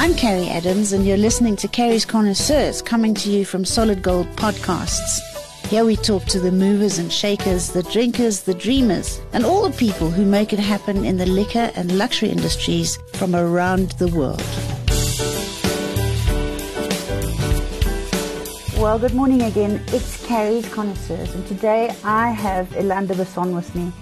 I'm Carrie Adams, and you're listening to Carrie's Connoisseurs coming to you from Solid Gold Podcasts. Here we talk to the movers and shakers, the drinkers, the dreamers, and all the people who make it happen in the liquor and luxury industries from around the world. Well, good morning again. It's Carrie's Connoisseurs, and today I have Elunda Basson with me.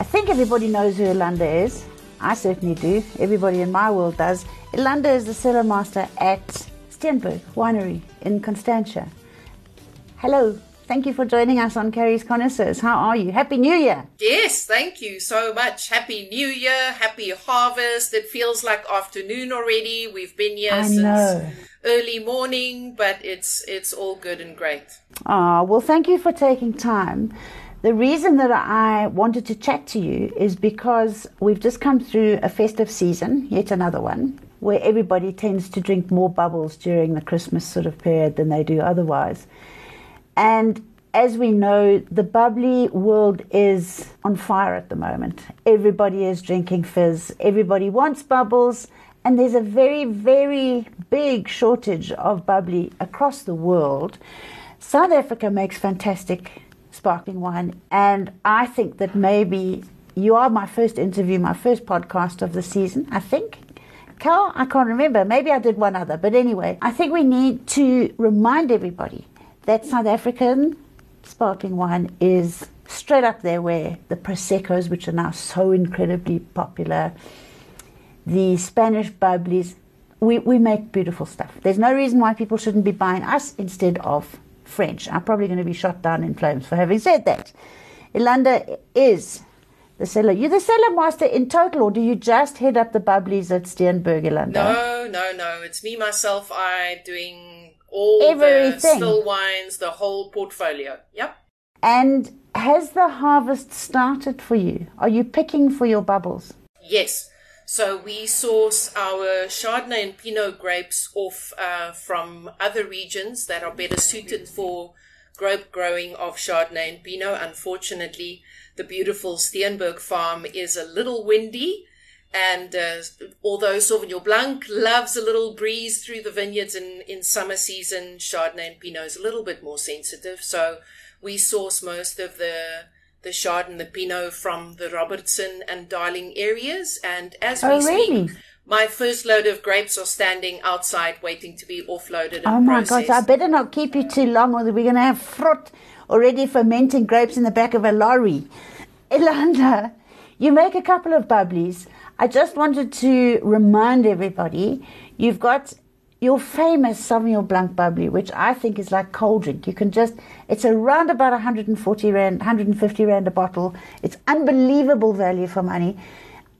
I think everybody knows who Elunda is. I certainly do. Everybody in my world does. Elunda is the cellar master at Steenberg Winery in Constantia. Hello. Thank you for joining us on Carrie's Connoisseurs. How are you? Happy New Year. Yes, thank you so much. Happy New Year. Happy harvest. It feels like afternoon already. We've been here I since know. early morning, but it's it's all good and great. Ah, well, thank you for taking time. The reason that I wanted to chat to you is because we've just come through a festive season, yet another one, where everybody tends to drink more bubbles during the Christmas sort of period than they do otherwise. And as we know, the bubbly world is on fire at the moment. Everybody is drinking fizz, everybody wants bubbles, and there's a very, very big shortage of bubbly across the world. South Africa makes fantastic sparkling wine, and I think that maybe you are my first interview, my first podcast of the season, I think. Cal, I can't remember. Maybe I did one other. But anyway, I think we need to remind everybody that South African sparkling wine is straight up there where the Proseccos, which are now so incredibly popular, the Spanish bubblies, we, we make beautiful stuff. There's no reason why people shouldn't be buying us instead of French. I'm probably going to be shot down in flames for having said that. Elunda is the cellar. You're the cellar master in total, or do you just head up the bubblies at Steenberg, Elunda? No, no, no. It's me myself. I doing all Everything. the still wines, the whole portfolio. Yep. And has the harvest started for you? Are you picking for your bubbles? Yes. So we source our Chardonnay and Pinot grapes off uh, from other regions that are better suited for grape growing of Chardonnay and Pinot. Unfortunately, the beautiful Steenberg farm is a little windy. And uh, although Sauvignon Blanc loves a little breeze through the vineyards in, in summer season, Chardonnay and Pinot is a little bit more sensitive. So we source most of the the Chard and the Pinot from the Robertson and Darling areas. And as oh, we Oh, speak, really? my first load of grapes are standing outside waiting to be offloaded and Oh my processed. gosh, I better not keep you too long or we're going to have fruit already fermenting grapes in the back of a lorry. Elunda, you make a couple of bubblies. I just wanted to remind everybody you've got your famous Sauvignon Blanc bubbly, which I think is like cold drink. You can just, it's around about 140 Rand, 150 Rand a bottle. It's unbelievable value for money.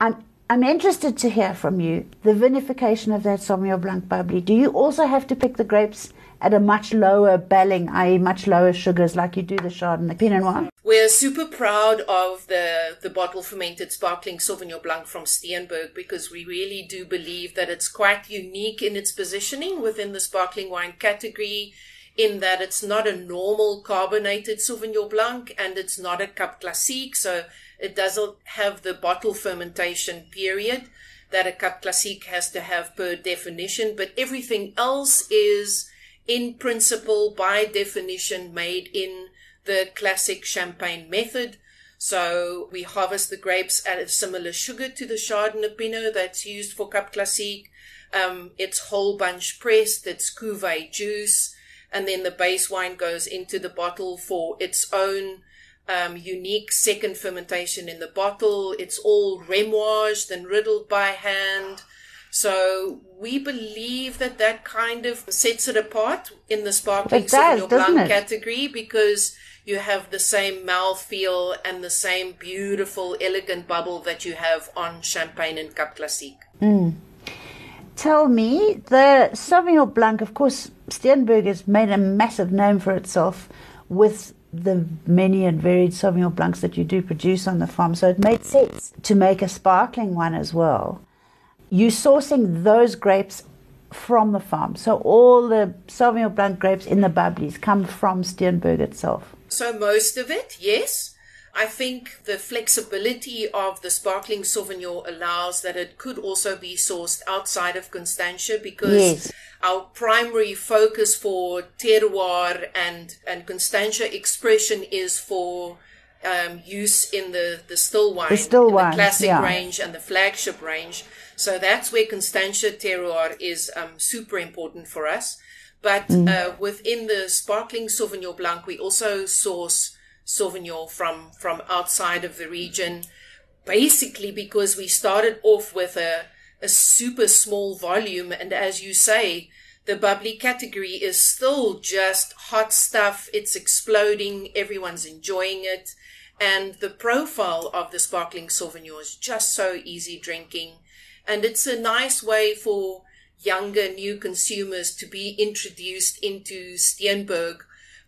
I'm, I'm interested to hear from you the vinification of that Sauvignon Blanc bubbly. Do you also have to pick the grapes at a much lower Balling, i.e., much lower sugars, like you do the Chard and the Pinot Noir? We're super proud of the, the bottle fermented sparkling Sauvignon Blanc from Steenberg because we really do believe that it's quite unique in its positioning within the sparkling wine category in that it's not a normal carbonated Sauvignon Blanc and it's not a Cap Classique. So it doesn't have the bottle fermentation period that a Cap Classique has to have per definition, but everything else is in principle, by definition, made in the classic champagne method. So we harvest the grapes at a similar sugar to the Chardonnay Pinot that's used for Cap Classique. Um, it's whole bunch pressed, it's cuvee juice, and then the base wine goes into the bottle for its own um, unique second fermentation in the bottle. It's all remuaged and riddled by hand. So we believe that that kind of sets it apart in the sparkling It does, Sauvignon Blanc category because you have the same mouthfeel and the same beautiful, elegant bubble that you have on Champagne and Cap Classique. Hmm. Tell me, the Sauvignon Blanc, of course, Steenberg has made a massive name for itself with the many and varied Sauvignon Blancs that you do produce on the farm. So it made sense to make a sparkling one as well. You sourcing those grapes from the farm. So all the Sauvignon Blanc grapes in the bubblies come from Steenberg itself. So most of it, yes. I think the flexibility of the sparkling Sauvignon allows that it could also be sourced outside of Constantia because yes. our primary focus for terroir and, and Constantia expression is for um, use in the, the still wine, the, still wine, the classic yeah. range and the flagship range. So that's where Constantia terroir is um, super important for us. But mm. uh, within the sparkling Sauvignon Blanc, we also source Sauvignon from, from outside of the region, basically because we started off with a, a super small volume. And as you say, the bubbly category is still just hot stuff. It's exploding. Everyone's enjoying it. And the profile of the sparkling Sauvignon is just so easy drinking. And it's a nice way for younger new consumers to be introduced into Steenberg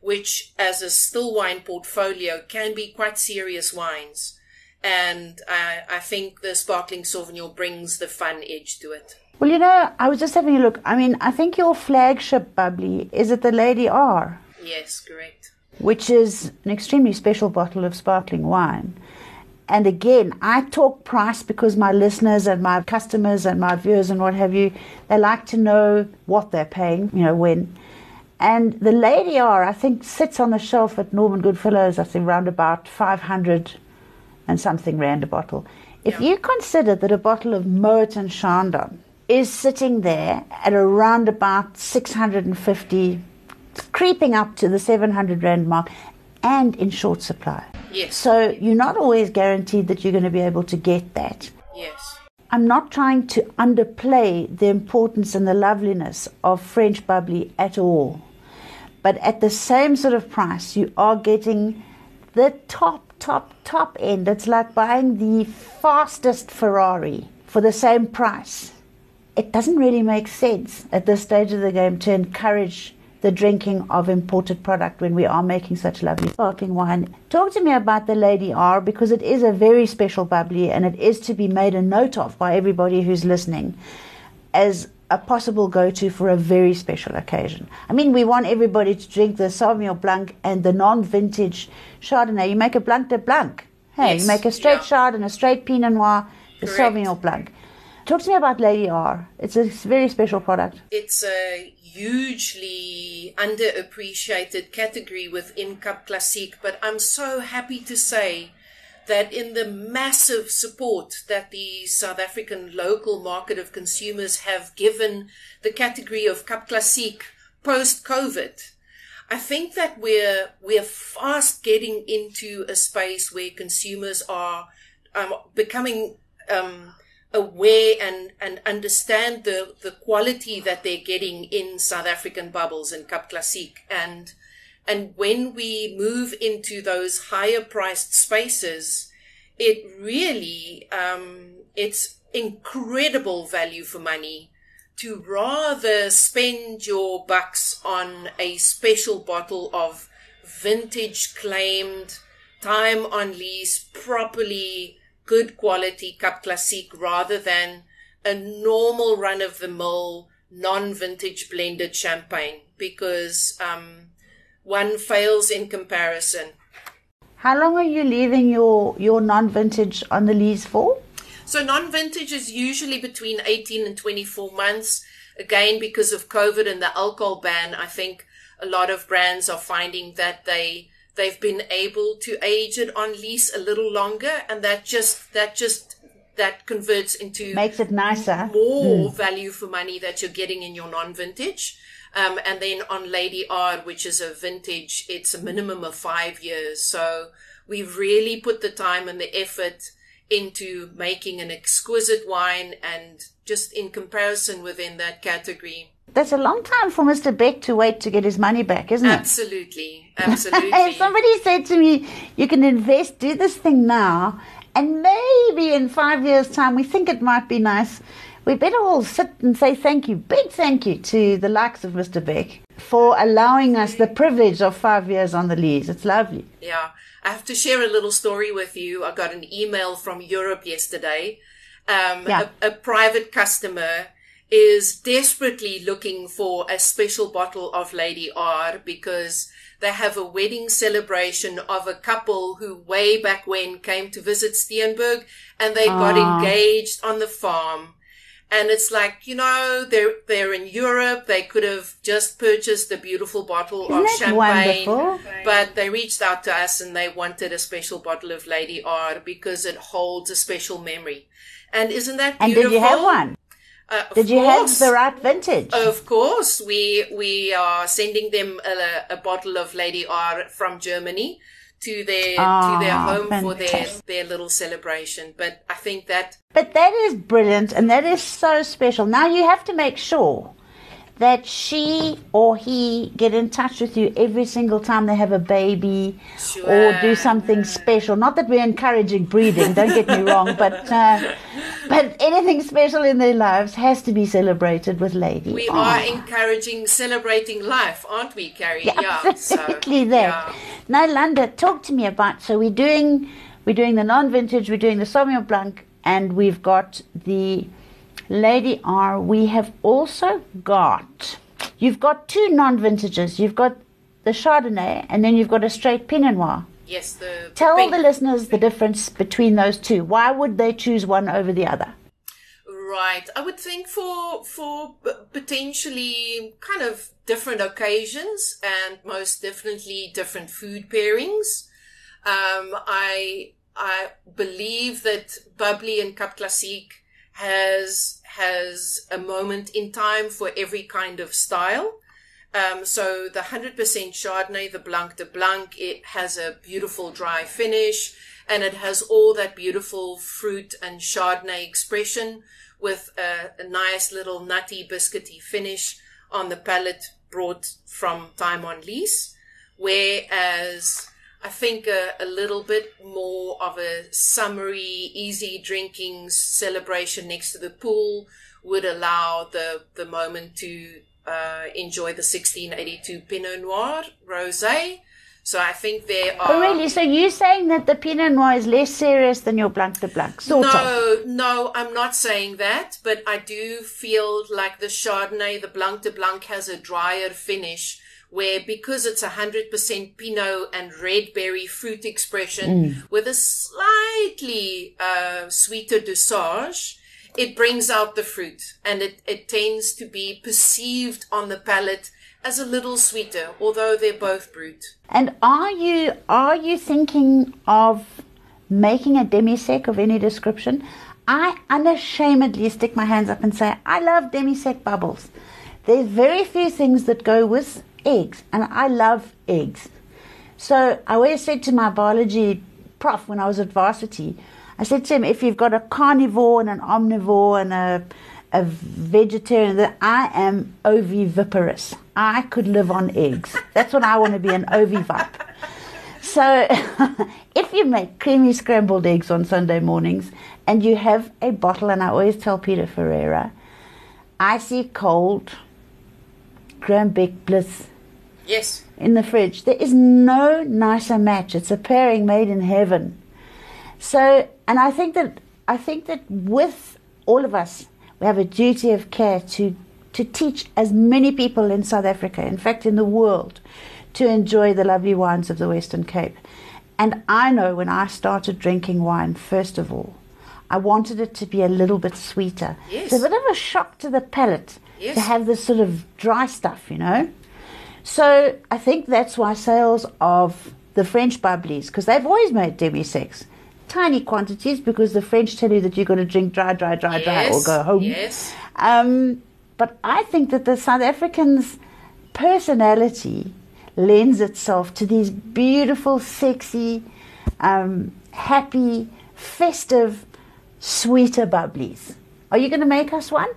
which as a still wine portfolio can be quite serious wines. And I, I think the sparkling Sauvignon brings the fun edge to it. Well, you know, I was just having a look. I mean, I think your flagship bubbly is it the Lady R? Yes, correct. Which is an extremely special bottle of sparkling wine. And again, I talk price because my listeners and my customers and my viewers and what have you, they like to know what they're paying, you know, when. And the Lady R, I think, sits on the shelf at Norman Goodfellows, I think, around about 500 and something rand a bottle. If yeah. you consider that a bottle of Moet and Chandon is sitting there at around about 650, creeping up to the 700 rand mark, and in short supply. Yes. So you're not always guaranteed that you're going to be able to get that. Yes. I'm not trying to underplay the importance and the loveliness of French bubbly at all. But at the same sort of price, you are getting the top, top, top end. It's like buying the fastest Ferrari for the same price. It doesn't really make sense at this stage of the game to encourage the drinking of imported product when we are making such lovely sparkling wine. Talk to me about the Lady R because it is a very special bubbly and it is to be made a note of by everybody who's listening as a possible go-to for a very special occasion. I mean, we want everybody to drink the Sauvignon Blanc and the non-vintage Chardonnay. You make a Blanc de Blanc. Hey, yes. you make a straight yeah. Chard and a straight Pinot Noir, the Correct. Sauvignon Blanc. Talk to me about Lady R. It's a very special product. It's a hugely underappreciated category within Cap Classique, but I'm so happy to say that in the massive support that the South African local market of consumers have given the category of Cap Classique post COVID, I think that we're we're fast getting into a space where consumers are um, becoming um, aware and and understand the the quality that they're getting in South African bubbles and Cap Classique. And and when we move into those higher priced spaces, it really, um, it's incredible value for money to rather spend your bucks on a special bottle of vintage claimed, time on lees, properly good quality Cap Classique rather than a normal run of the mill non vintage blended champagne because um, one fails in comparison. How long are you leaving your, your non vintage on the lees for? So, non vintage is usually between 18 and 24 months. Again, because of COVID and the alcohol ban, I think a lot of brands are finding that they they've been able to age it on lees a little longer and that just that just that converts into makes it nicer more mm. value for money that you're getting in your non-vintage um, and then on Lady R, which is a vintage, it's a minimum of five years. So we've really put the time and the effort into making an exquisite wine and just in comparison within that category. That's a long time for Mr. Beck to wait to get his money back, isn't it? Absolutely. Absolutely. Somebody said to me, you can invest, do this thing now, and maybe in five years' time, we think it might be nice we better all sit and say thank you, big thank you to the likes of Mr. Beck for allowing us the privilege of five years on the lees. It's lovely. Yeah. I have to share a little story with you. I got an email from Europe yesterday. Um, yeah. a, a private customer is desperately looking for a special bottle of Lady R because they have a wedding celebration of a couple who way back when came to visit Steenberg and they got ah. engaged on the farm. And it's like, you know, they're, they're in Europe. They could have just purchased a beautiful bottle Isn't of champagne, wonderful? but they reached out to us and they wanted a special bottle of Lady R because it holds a special memory. And isn't that And did you have one? Uh, Did you course. have the right vintage? Of course, we we are sending them a, a bottle of Lady R from Germany to their to their Ah, home for their their little celebration. But I think that But that is brilliant and that is so special. Now you have to make sure that she or he get in touch with you every single time they have a baby or do something special. Not that we're encouraging breeding, don't get me wrong, but uh, but anything special in their lives has to be celebrated with lady. we Oh. are encouraging celebrating life, aren't we, Carrie? Yeah, so, absolutely that. yeah. Now, Landa, talk to me about. So we're doing we're doing the non-vintage, we're doing the Sauvignon Blanc, and we've got the Lady R. We have also got you've got two non-vintages. You've got the Chardonnay, and then you've got a straight Pinot Noir. Yes, the Tell pink. the listeners the difference between those two. Why would they choose one over the other? Right. I would think for for potentially kind of different occasions and most definitely different food pairings. Um, I I believe that bubbly and Cap Classique has has a moment in time for every kind of style. Um, so the 100% Chardonnay, the Blanc de Blanc, it has a beautiful dry finish and it has all that beautiful fruit and Chardonnay expression with a, a nice little nutty biscuity finish on the palate brought from time on lees. Whereas I think a, a little bit more of a summery, easy drinking celebration next to the pool would allow the, the moment to uh, enjoy the 1682 Pinot Noir rosé. So I think there are. Oh, really? So you're saying that the Pinot Noir is less serious than your Blanc de Blanc, sort of? no, no, I'm not saying that, but I do feel like the Chardonnay, the Blanc de Blanc has a drier finish where because it's 100% Pinot and red berry fruit expression with a slightly uh, sweeter dosage, it brings out the fruit and it, it tends to be perceived on the palate as a little sweeter, although they're both brut. And are you are you thinking of making a demi sec of any description? I unashamedly stick my hands up and say I love demi sec bubbles. There's very few things that go with eggs, and I love eggs. So I always said to my biology prof when I was at varsity, I said to him, if you've got a carnivore and an omnivore and a, a vegetarian, that I am oviviparous. I could live on eggs. That's what I want to be, an ovivip. So if you make creamy scrambled eggs on Sunday mornings and you have a bottle, and I always tell Peter Ferreira, icy cold Graham Beck Bliss Yes. in the fridge. There is no nicer match. It's a pairing made in heaven. So, and I think that I think that with all of us, we have a duty of care to to teach as many people in South Africa, in fact, in the world, to enjoy the lovely wines of the Western Cape. And I know when I started drinking wine, first of all, I wanted it to be a little bit sweeter. Yes. It's a bit of a shock to the palate Yes. to have this sort of dry stuff, you know. So I think that's why sales of the French bubblies, because they've always made demi-secs, tiny quantities, because the French tell you that you're going to drink dry, dry, dry, dry, or go home. yes. Um, but I think that the South African's personality lends itself to these beautiful, sexy, um, happy, festive, sweeter bubblies. Are you going to make us one?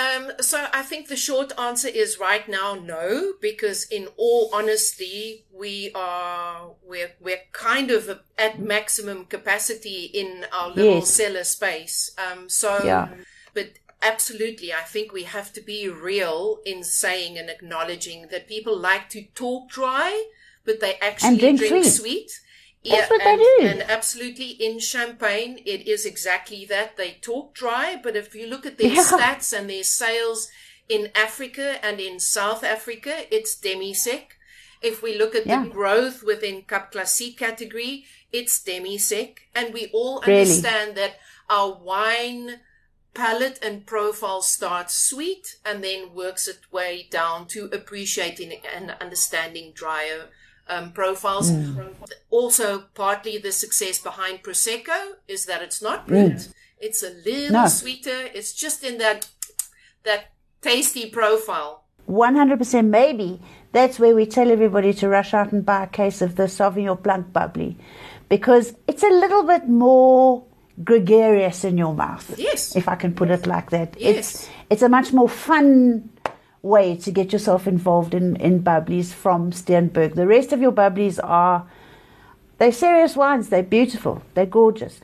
Um, so I think the short answer is right now no, because in all honesty, we are we're we're kind of at maximum capacity in our little Yes. cellar space. Um, so, Yeah. but absolutely, I think we have to be real in saying and acknowledging that people like to talk dry, but they actually drink drink, sweet. Sweet. That's what they and, do. And absolutely in Champagne, it is exactly that. They talk dry, but if you look at their Yeah. stats and their sales in Africa and in South Africa, it's demi-sec. If we look at Yeah. the growth within Cap Classique category, it's demi-sec. And we all Really? understand that our wine palate and profile starts sweet and then works its way down to appreciating and understanding drier um, profiles. Also, partly the success behind Prosecco is that it's not brut. It's a little No. sweeter. It's just in that that tasty profile. 100% maybe that's where we tell everybody to rush out and buy a case of the Sauvignon Blanc bubbly because it's a little bit more gregarious in your mouth. Yes. If I can put it like that. Yes. It's, it's a much more fun way to get yourself involved in, in bubblies from Steenberg. The rest of your bubblies are, they're serious wines. They're beautiful. They're gorgeous.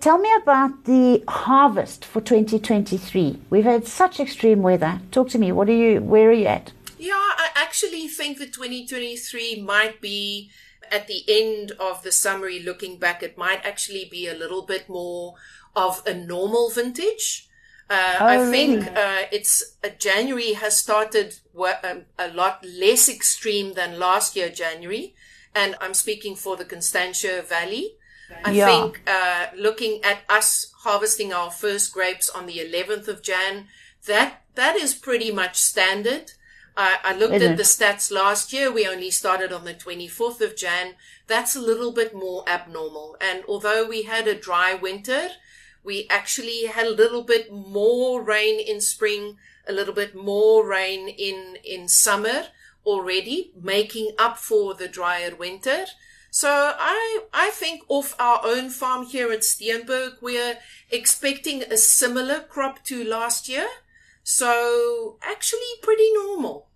Tell me about the harvest for 2023. We've had such extreme weather. Talk to me. What are you? Where are you at? Yeah, I actually think that 2023 might be at the end of the summary looking back, it might actually be a little bit more of a normal vintage. Uh, Oh, I think really? uh, it's uh, January has started um, a lot less extreme than last year January, and I'm speaking for the Constantia Valley. I Yeah. think uh, looking at us harvesting our first grapes on the 11th of Jan, that that is pretty much standard. I, I looked Is at the stats last year. We only started on the 24th of Jan. That's a little bit more abnormal. And although we had a dry winter, we actually had a little bit more rain in spring, a little bit more rain in, in summer already, making up for the drier winter. So I, I think off our own farm here at Steenberg, we're expecting a similar crop to last year. So actually pretty normal.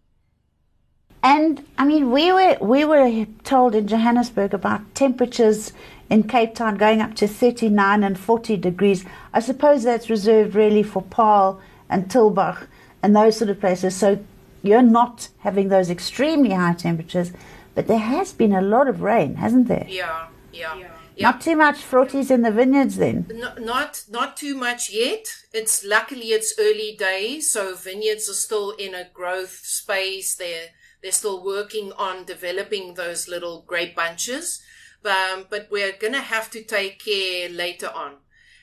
And I mean, we were we were told in Johannesburg about temperatures in Cape Town going up to 39 and 40 degrees. I suppose that's reserved really for Paarl and Tulbagh and those sort of places. So you're not having those extremely high temperatures, but there has been a lot of rain, hasn't there? Yeah, yeah. yeah. Not too much fruities in the vineyards then. No, not not too much yet. It's luckily it's early days, so vineyards are still in a growth space. They're they're still working on developing those little grape bunches, um, but we're gonna have to take care later on.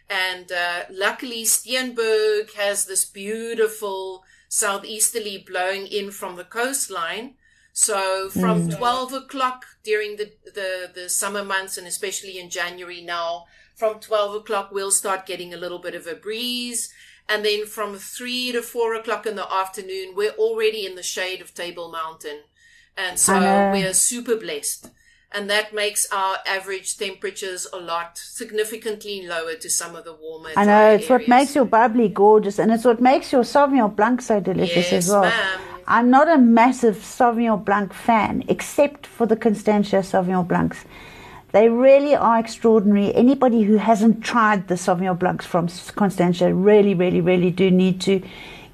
And uh, luckily, Steenberg has this beautiful southeasterly blowing in from the coastline. So from 12 o'clock during the, the, the summer months and especially in January now, from 12 o'clock, we'll start getting a little bit of a breeze. And then from three to four o'clock in the afternoon, we're already in the shade of Table Mountain. And so we're super blessed. And that makes our average temperatures a lot significantly lower to some of the warmer. I know it's what makes your bubbly gorgeous, and it's what makes your Sauvignon Blanc so delicious Yes, as well. ma'am. I'm not a massive Sauvignon Blanc fan, except for the Constantia Sauvignon Blancs. They really are extraordinary. Anybody who hasn't tried the Sauvignon Blancs from Constantia really, really, really do need to.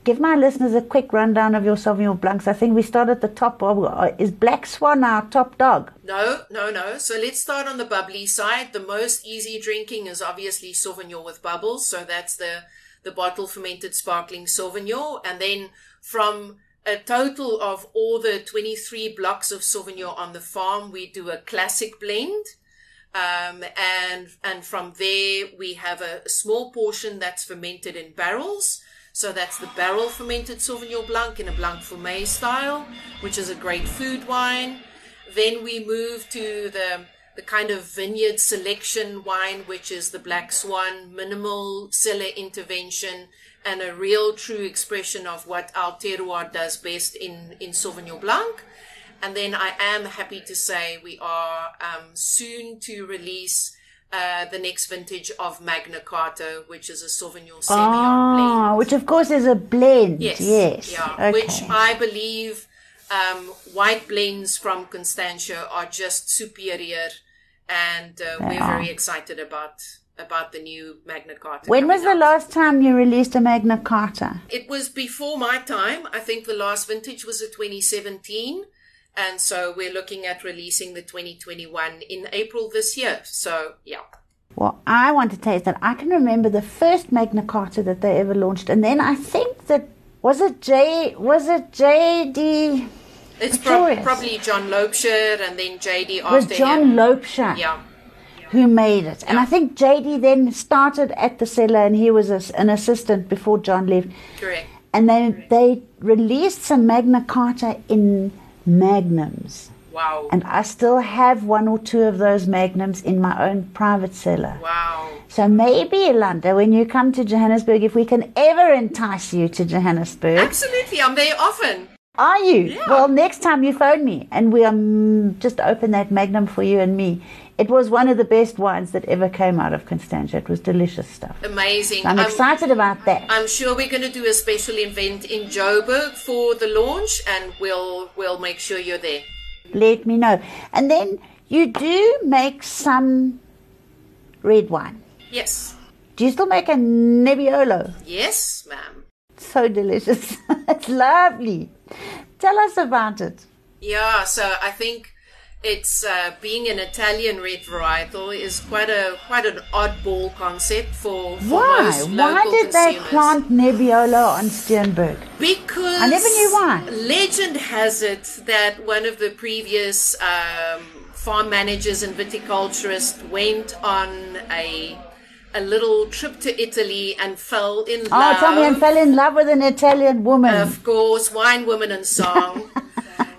Give my listeners a quick rundown of your Sauvignon Blancs. I think we start at the top. Uh, is Black Swan our top dog? No, no, no. So let's start on the bubbly side. The most easy drinking is obviously Sauvignon with bubbles. So that's the, the bottle fermented sparkling Sauvignon. And then from a total of all the 23 blocks of Sauvignon on the farm, we do a classic blend. Um, and, and from there, we have a, a small portion that's fermented in barrels. So that's the barrel fermented Sauvignon Blanc in a Blanc Fumé style, which is a great food wine. Then we move to the the kind of vineyard selection wine, which is the Black Swan, minimal cellar intervention, and a real true expression of what our terroir does best in, in Sauvignon Blanc. And then I am happy to say we are um, soon to release uh, the next vintage of Magna Carta, which is a Sauvignon Semillon blend. Ah, which of course is a blend. Yes. Yes. Yeah. Okay. Which I believe um, white blends from Constantia are just superior, and uh, we're are. very excited about about the new Magna Carta. when was the out. last time you released a Magna Carta? It was before my time. I think the last vintage was a 2017. And so we're looking at releasing the 2021 in April this year. So, yeah. Well, I want to taste that. I can remember the first Magna Carta that they ever launched, and then I think that was it J was it JD It's Victorious. probably John Loubser and then JD It was John him. Loubser Yeah. who made it. And Yeah. I think JD then started at the cellar and he was a, an assistant before John left. Correct. And then they released some Magna Carta in magnums. Wow. And I still have one or two of those magnums in my own private cellar. Wow. So maybe, Yolanda, when you come to Johannesburg, if we can ever entice you to Johannesburg, Absolutely. I'm there often. are you? Yeah. Well, next time you phone me and we um, just open that magnum for you and me. It was one of the best wines that ever came out of Constantia. It was delicious stuff. Amazing. I'm um, excited about that. I'm sure we're going to do a special event in Joburg for the launch, and we'll we'll make sure you're there. Let me know. And then you do make some red wine. Yes. Do you still make a Nebbiolo? Yes, ma'am. So delicious. it's lovely. Tell us about it. Yeah. So I think it's uh, being an Italian red varietal is quite a quite an oddball concept for, for Why? Why did they plant Nebbiolo on Steenberg? Because I never knew why. Legend has it that one of the previous um, farm managers and viticulturists went on a a little trip to Italy and fell in Oh, love. tell me, and fell in love with an Italian woman. Of course, wine, woman, and song.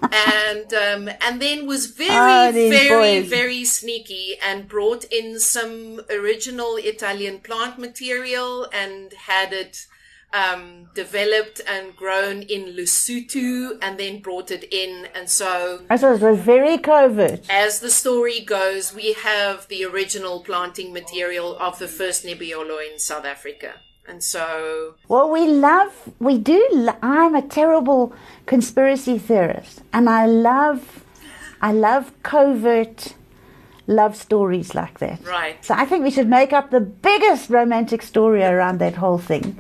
and um, and then was very, Ah, these very, boys. very sneaky and brought in some original Italian plant material and had it um, developed and grown in Lesotho and then brought it in. And so, I thought it was very covert. as the story goes, we have the original planting material of the first Nebbiolo in South Africa. And so, Well, we love, we do. I'm a terrible conspiracy theorist, and I love, I love covert love stories like that. right. So I think we should make up the biggest romantic story around that whole thing.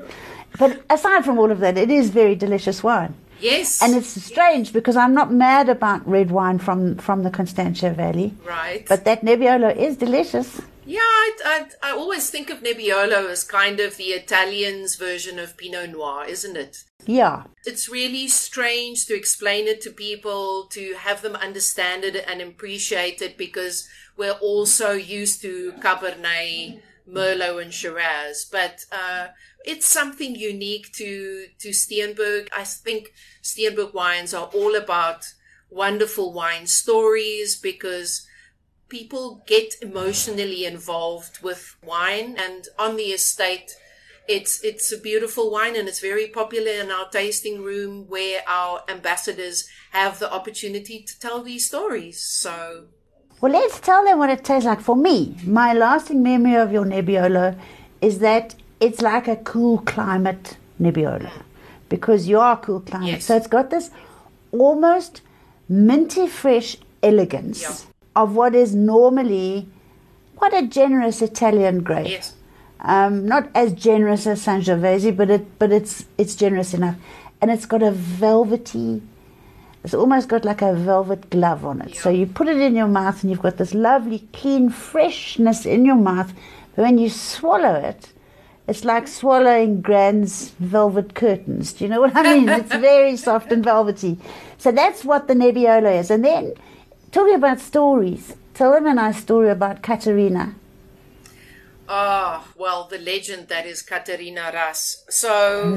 But aside from all of that, it is very delicious wine. Yes. And it's strange because I'm not mad about red wine from, from the Constantia Valley. right. But that Nebbiolo is delicious. Yeah, I, I, I always think of Nebbiolo as kind of the Italians' version of Pinot Noir, isn't it? Yeah. It's really strange to explain it to people, to have them understand it and appreciate it because we're all so used to Cabernet, Merlot, and Shiraz. But uh, it's something unique to, to Steenberg. I think Steenberg wines are all about wonderful wine stories because people get emotionally involved with wine and on the estate it's it's a beautiful wine and it's very popular in our tasting room where our ambassadors have the opportunity to tell these stories so Well, let's tell them what it tastes like. For me, my lasting memory of your Nebbiolo is that it's like a cool climate Nebbiolo because you are cool climate. Yes. So it's got this almost minty fresh elegance Yeah. Of what is normally quite a generous Italian grape. yes Um, not as generous as Sangiovese, but it but it's it's generous enough, and it's got a velvety. It's almost got like a velvet glove on it. So you put it in your mouth, and you've got this lovely, clean freshness in your mouth. But when you swallow it, it's like swallowing Grand's velvet curtains. Do you know what I mean? it's very soft and velvety. So that's what the Nebbiolo is. And then talking about stories, tell them a nice story about Katerina. Ah, well, the legend that is Katerina Ras. So,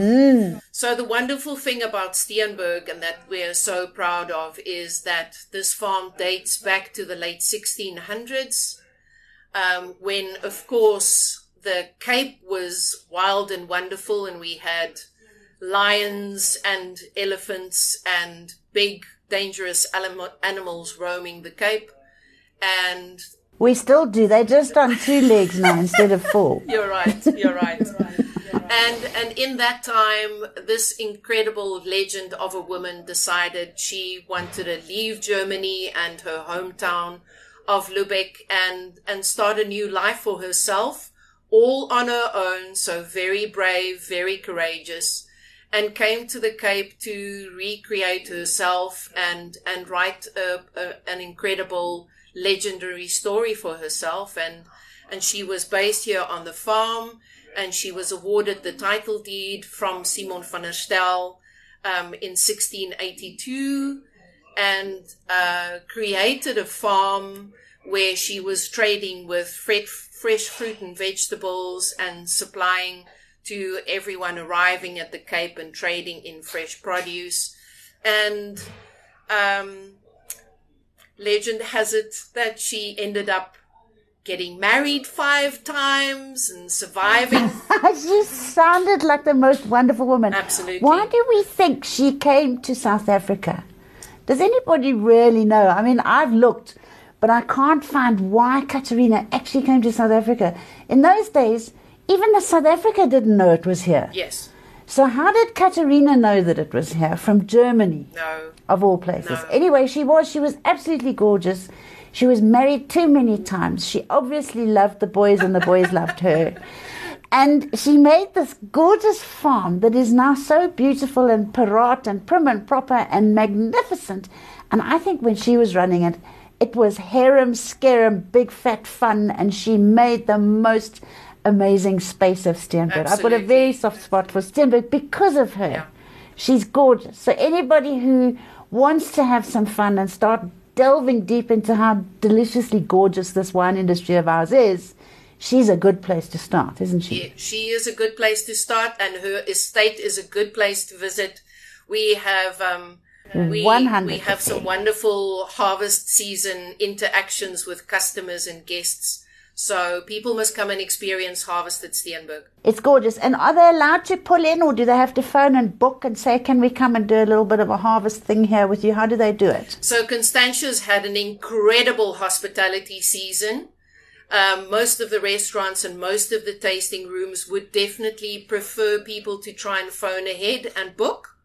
so the wonderful thing about Steenberg and that we're so proud of is that this farm dates back to the late 1600s, um, when, of course, the Cape was wild and wonderful, and we had lions and elephants and big, dangerous anim- animals roaming the Cape. And We still do. They're just on two legs now instead of four. You're right. You're right. and and in that time, this incredible legend of a woman decided she wanted to leave Germany and her hometown of Lübeck and and start a new life for herself, all on her own. So very brave, very courageous, and came to the Cape to recreate herself and and write a, a, an incredible legendary story for herself. And and she was based here on the farm and she was awarded the title deed from Simon van der Stel um, in 1682 and uh, created a farm where she was trading with fresh, fresh fruit and vegetables and supplying to everyone arriving at the Cape and trading in fresh produce. And um, legend has it that she ended up getting married five times and surviving. she sounded like the most wonderful woman. Absolutely. Why do we think she came to South Africa? Does anybody really know? I mean, I've looked, but I can't find why Katerina actually came to South Africa. In those days, even the South Africa didn't know it was here. Yes. So how did Katerina know that it was here from Germany? No. Of all places. No. Anyway, she was she was absolutely gorgeous. She was married too many times. She obviously loved the boys and the boys loved her. And she made this gorgeous farm that is now so beautiful and parat and prim and proper and magnificent. And I think when she was running it, it was harem scarum, big fat fun, and she made the most amazing space of Steenberg. I've got a very soft spot for Steenberg because of her. Yeah. She's gorgeous. So anybody who wants to have some fun and start delving deep into how deliciously gorgeous this wine industry of ours is, she's a good place to start, isn't she? Yeah, she is a good place to start, and her estate is a good place to visit. We have um, we, 100%. we have some wonderful harvest season interactions with customers and guests. So people must come and experience harvest at Steenberg. It's gorgeous. And are they allowed to pull in or do they have to phone and book and say, can we come and do a little bit of a harvest thing here with you? How do they do it? So Constantia's had an incredible hospitality season. Um, most of the restaurants and most of the tasting rooms would definitely prefer people to try and phone ahead and book.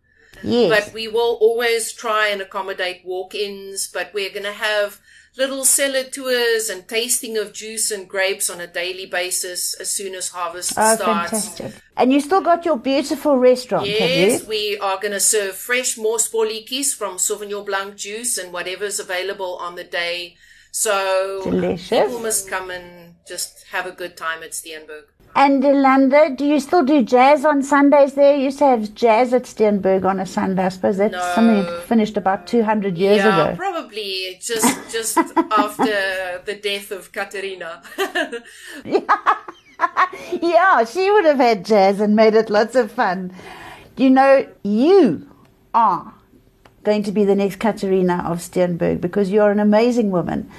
Yes. But we will always try and accommodate walk-ins, but we're going to have little cellar tours and tasting of juice and grapes on a daily basis as soon as harvest oh, starts. fantastic. And you still got your beautiful restaurant, Yes, we are going to serve fresh mosbolletjies from Sauvignon Blanc juice and whatever's available on the day. So Delicious. people must come and just have a good time at Steenberg. And uh, Yolanda, do you still do jazz on Sundays there? You used to have jazz at Steenberg on a Sunday. I suppose that's No. something that finished about 200 years yeah, ago. probably just just after the death of Katerina. Yeah, she would have had jazz and made it lots of fun. You know, you are going to be the next Katerina of Steenberg because you're an amazing woman.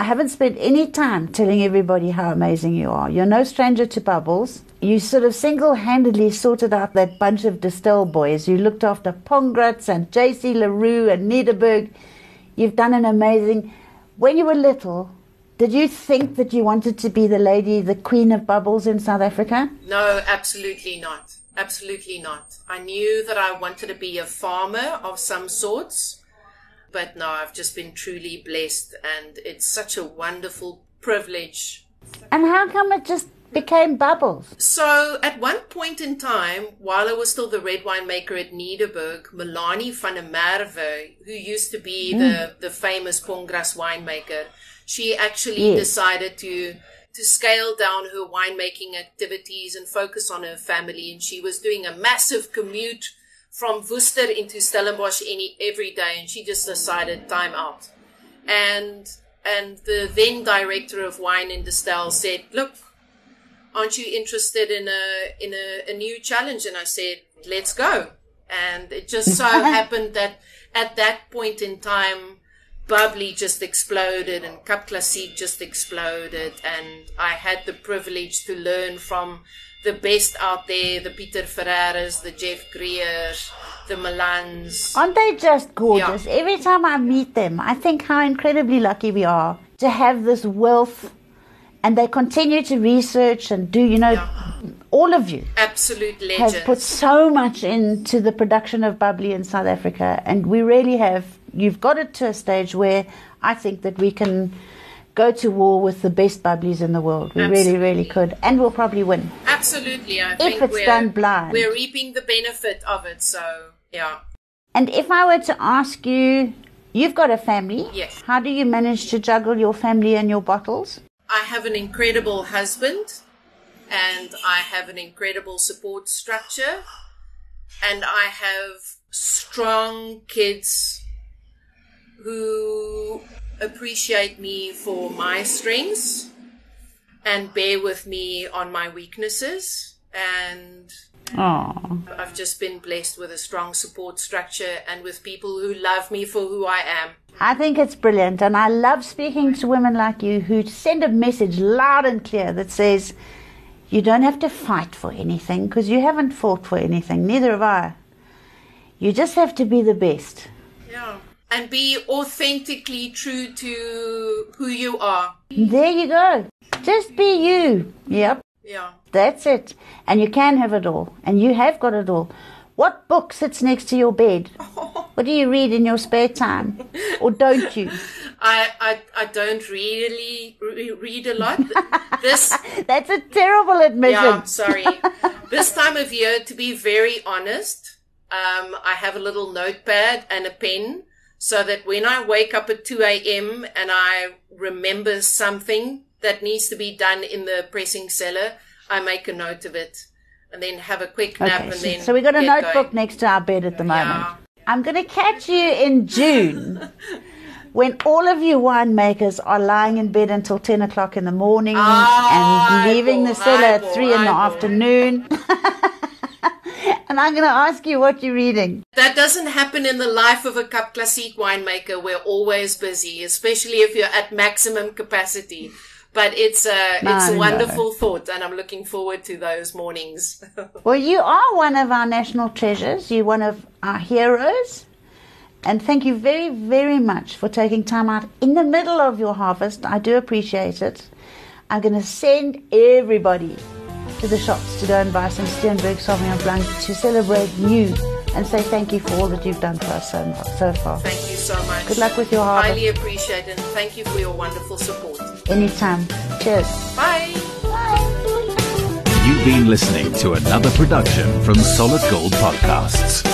I haven't spent any time telling everybody how amazing you are. You're no stranger to bubbles. You sort of single handedly sorted out that bunch of Distell boys. You looked after Pongrácz and JC Le Roux and Nederburg. You've done an amazing. When you were little, did you think that you wanted to be the lady, the queen of bubbles in South Africa? no, absolutely not. Absolutely not. I knew that I wanted to be a farmer of some sorts. But no, I've just been truly blessed and it's such a wonderful privilege And how come it just became bubbles? So, at one point in time, while I was still the red wine maker at Nederburg, Melanie van der Merwe, who used to be the, mm. the famous Pongrácz winemaker, she actually Yes. decided to to scale down her winemaking activities and focus on her family. And she was doing a massive commute from Worcester into Stellenbosch any, every day, and she just decided time out. And and the then director of wine in Distell said, "Look, aren't you interested in a in a, a new challenge and i said let's go and it just so happened that at that point in time bubbly just exploded and cap classique just exploded and i had the privilege to learn from the best out there the peter ferreiras the jeff griers the milans Aren't they just gorgeous? Every time I meet them, I think how incredibly lucky we are to have this wealth. And they continue to research and do, you know, all of you absolute legends. Have put so much into the production of bubbly in South Africa. And we really have, you've got it to a stage where I think that we can go to war with the best bubblies in the world. We really, really could. And we'll probably win. absolutely i think it's we're, done blind. we're reaping the benefit of it so yeah And if I were to ask you, you've got a family. Yes. How do you manage to juggle your family and your bottles? I have an incredible husband and I have an incredible support structure and I have strong kids who appreciate me for my strengths and bear with me on my weaknesses. And Oh, I've just been blessed with a strong support structure and with people who love me for who I am. I think it's brilliant, and I love speaking to women like you who send a message loud and clear that says, You don't have to fight for anything because you haven't fought for anything, neither have I. You just have to be the best. Yeah. And be authentically true to who you are. There you go. Just be you. Yep, Yeah. that's it. And you can have it all, and you have got it all. What book sits next to your bed? What do you read in your spare time? Or don't you? I, I, I don't really re- read a lot. This, That's a terrible admission. yeah, sorry. This time of year, to be very honest, um, I have a little notepad and a pen so that when I wake up at 2 a.m. and I remember something that needs to be done in the pressing cellar, I make a note of it and then have a quick nap Okay, and so, then. so we got a notebook going. next to our bed at the moment. Yeah. I'm going to catch you in June when all of you winemakers are lying in bed until 10 o'clock in the morning Ah, and leaving the cellar at eyeball, 3 in the afternoon. I'm going to ask you what you're reading. That doesn't happen in the life of a Cap Classique winemaker. We're always busy, especially if you're at maximum capacity. But it's a, it's a wonderful thought and I'm looking forward to those mornings. Well, you are one of our national treasures. You're one of our heroes. And thank you very, very much for taking time out in the middle of your harvest. I do appreciate it. I'm going to send everybody to the shops to go and buy some Steenberg Sauvignon Blanc to celebrate you and say thank you for all that you've done for us so, so far. Thank you so much. Good luck with your harvest. Highly appreciate it and thank you for your wonderful support. Anytime. Cheers. Bye. Bye. You've been listening to another production from Solid Gold Podcasts.